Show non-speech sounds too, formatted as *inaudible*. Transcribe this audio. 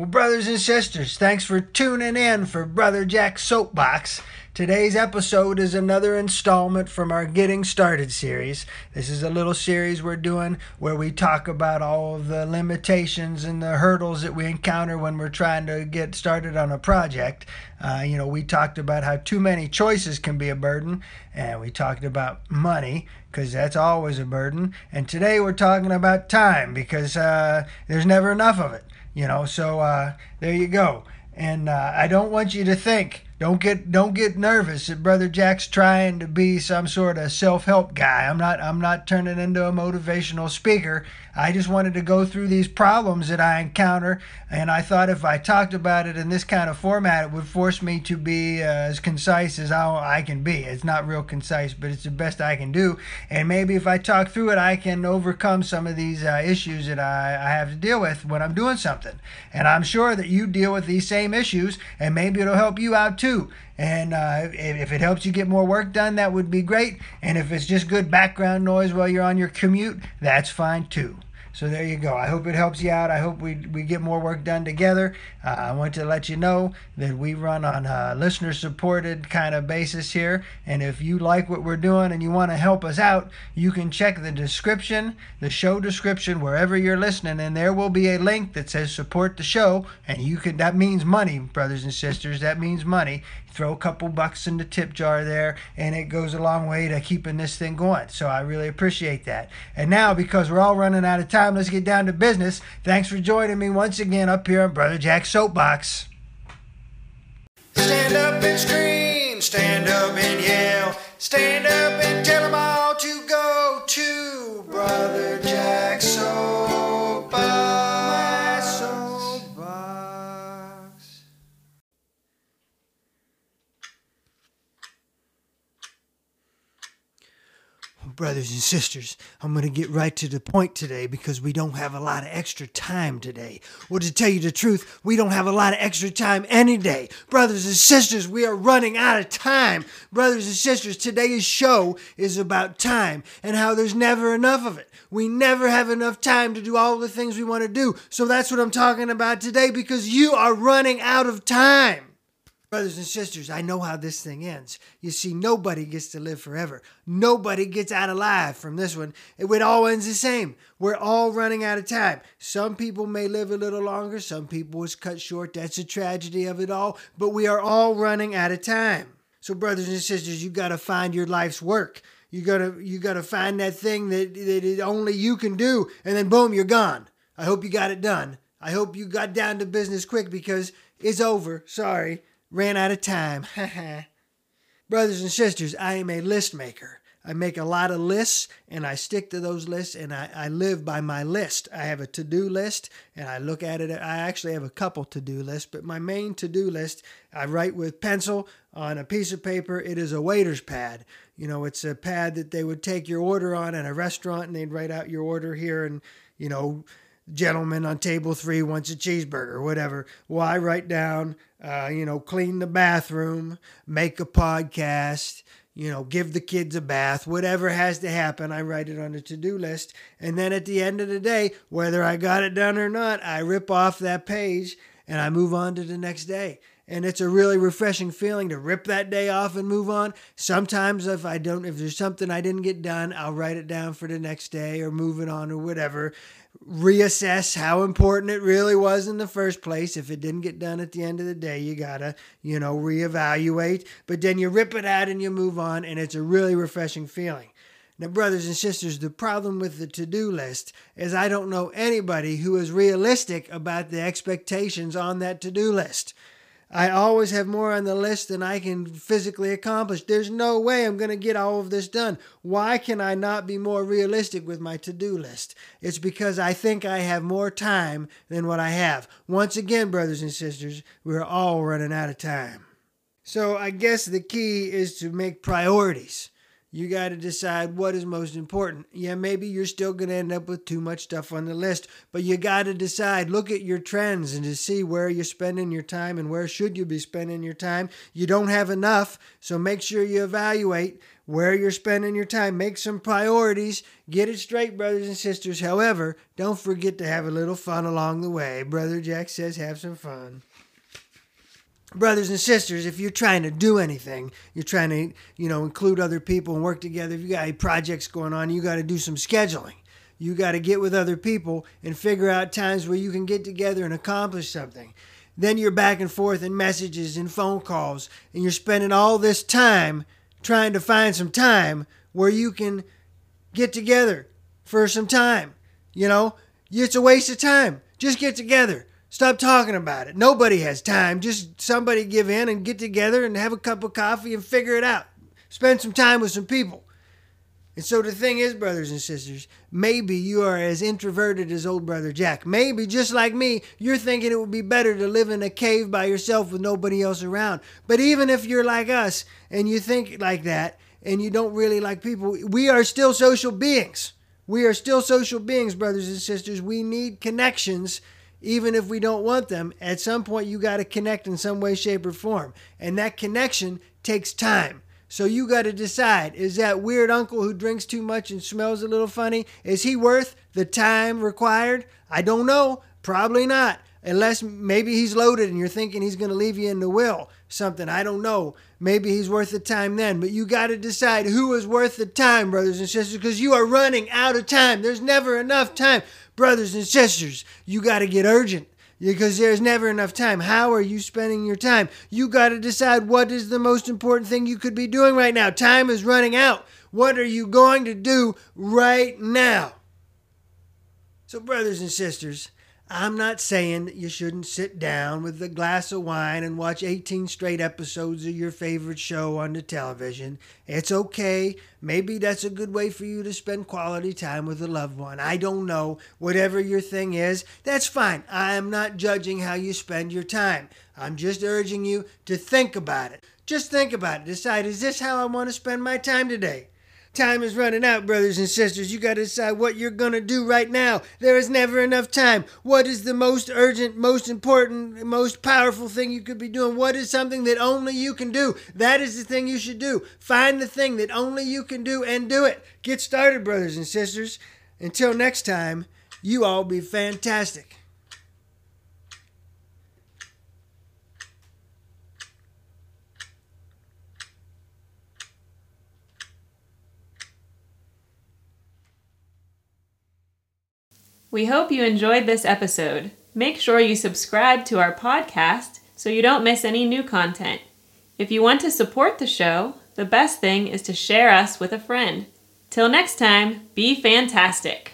Well, brothers and sisters, thanks for tuning in for Brother Jack's Soapbox. Today's episode is another installment from our Getting Started series. This is a little series we're doing where we talk about all of the limitations and the hurdles that we encounter when we're trying to get started on a project. Uh, you know, we talked about how too many choices can be a burden, and we talked about money because that's always a burden. And today we're talking about time because uh, there's never enough of it. You know, so uh, there you go. And uh, I don't want you to think don't get don't get nervous that brother Jack's trying to be some sort of self-help guy. I'm not I'm not turning into a motivational speaker. I just wanted to go through these problems that I encounter and I thought if I talked about it in this kind of format it would force me to be uh, as concise as how I can be. It's not real concise, but it's the best I can do. And maybe if I talk through it I can overcome some of these uh, issues that I, I have to deal with when I'm doing something. And I'm sure that you deal with these same issues and maybe it'll help you out too too. And uh, if it helps you get more work done, that would be great. And if it's just good background noise while you're on your commute, that's fine too. So there you go. I hope it helps you out. I hope we, we get more work done together. Uh, I want to let you know that we run on a listener supported kind of basis here. And if you like what we're doing and you want to help us out, you can check the description, the show description, wherever you're listening, and there will be a link that says support the show. And you can, that means money, brothers and sisters. That means money throw a couple bucks in the tip jar there, and it goes a long way to keeping this thing going. So I really appreciate that. And now, because we're all running out of time, let's get down to business. Thanks for joining me once again up here on Brother Jack's Soapbox. Stand up and scream, stand up and yell, stand up and tell them all Brothers and sisters, I'm going to get right to the point today because we don't have a lot of extra time today. Well, to tell you the truth, we don't have a lot of extra time any day. Brothers and sisters, we are running out of time. Brothers and sisters, today's show is about time and how there's never enough of it. We never have enough time to do all the things we want to do. So that's what I'm talking about today because you are running out of time. Brothers and sisters, I know how this thing ends. You see, nobody gets to live forever. Nobody gets out alive from this one. It all ends the same. We're all running out of time. Some people may live a little longer, some people is cut short. That's a tragedy of it all. But we are all running out of time. So, brothers and sisters, you gotta find your life's work. You gotta you gotta find that thing that, that only you can do, and then boom, you're gone. I hope you got it done. I hope you got down to business quick because it's over. Sorry ran out of time. *laughs* Brothers and sisters, I am a list maker. I make a lot of lists and I stick to those lists and I, I live by my list. I have a to do list and I look at it. I actually have a couple to do lists, but my main to do list I write with pencil on a piece of paper. It is a waiter's pad. You know, it's a pad that they would take your order on at a restaurant and they'd write out your order here and, you know, gentleman on table three wants a cheeseburger, whatever. Well, I write down, uh, you know, clean the bathroom, make a podcast, you know, give the kids a bath, whatever has to happen, I write it on the to do list. And then at the end of the day, whether I got it done or not, I rip off that page and I move on to the next day. And it's a really refreshing feeling to rip that day off and move on. Sometimes if I don't if there's something I didn't get done, I'll write it down for the next day or move it on or whatever reassess how important it really was in the first place. If it didn't get done at the end of the day, you gotta, you know, reevaluate. But then you rip it out and you move on, and it's a really refreshing feeling. Now, brothers and sisters, the problem with the to do list is I don't know anybody who is realistic about the expectations on that to do list. I always have more on the list than I can physically accomplish. There's no way I'm going to get all of this done. Why can I not be more realistic with my to do list? It's because I think I have more time than what I have. Once again, brothers and sisters, we're all running out of time. So I guess the key is to make priorities. You got to decide what is most important. Yeah, maybe you're still going to end up with too much stuff on the list, but you got to decide. Look at your trends and to see where you're spending your time and where should you be spending your time. You don't have enough, so make sure you evaluate where you're spending your time. Make some priorities. Get it straight, brothers and sisters. However, don't forget to have a little fun along the way. Brother Jack says have some fun brothers and sisters, if you're trying to do anything, you're trying to, you know, include other people and work together, if you got projects going on, you got to do some scheduling. You got to get with other people and figure out times where you can get together and accomplish something. Then you're back and forth in messages and phone calls, and you're spending all this time trying to find some time where you can get together for some time. You know, it's a waste of time. Just get together. Stop talking about it. Nobody has time. Just somebody give in and get together and have a cup of coffee and figure it out. Spend some time with some people. And so the thing is, brothers and sisters, maybe you are as introverted as old brother Jack. Maybe just like me, you're thinking it would be better to live in a cave by yourself with nobody else around. But even if you're like us and you think like that and you don't really like people, we are still social beings. We are still social beings, brothers and sisters. We need connections even if we don't want them, at some point you got to connect in some way, shape, or form. And that connection takes time. So you got to decide is that weird uncle who drinks too much and smells a little funny, is he worth the time required? I don't know. Probably not. Unless maybe he's loaded and you're thinking he's going to leave you in the will. Something. I don't know. Maybe he's worth the time then. But you got to decide who is worth the time, brothers and sisters, because you are running out of time. There's never enough time brothers and sisters, you got to get urgent because there's never enough time. How are you spending your time? You got to decide what is the most important thing you could be doing right now. Time is running out. What are you going to do right now? So, brothers and sisters, I'm not saying that you shouldn't sit down with a glass of wine and watch 18 straight episodes of your favorite show on the television. It's okay. Maybe that's a good way for you to spend quality time with a loved one. I don't know. Whatever your thing is, that's fine. I am not judging how you spend your time. I'm just urging you to think about it. Just think about it. Decide, is this how I want to spend my time today? Time is running out, brothers and sisters. You got to decide what you're going to do right now. There is never enough time. What is the most urgent, most important, most powerful thing you could be doing? What is something that only you can do? That is the thing you should do. Find the thing that only you can do and do it. Get started, brothers and sisters. Until next time, you all be fantastic. We hope you enjoyed this episode. Make sure you subscribe to our podcast so you don't miss any new content. If you want to support the show, the best thing is to share us with a friend. Till next time, be fantastic.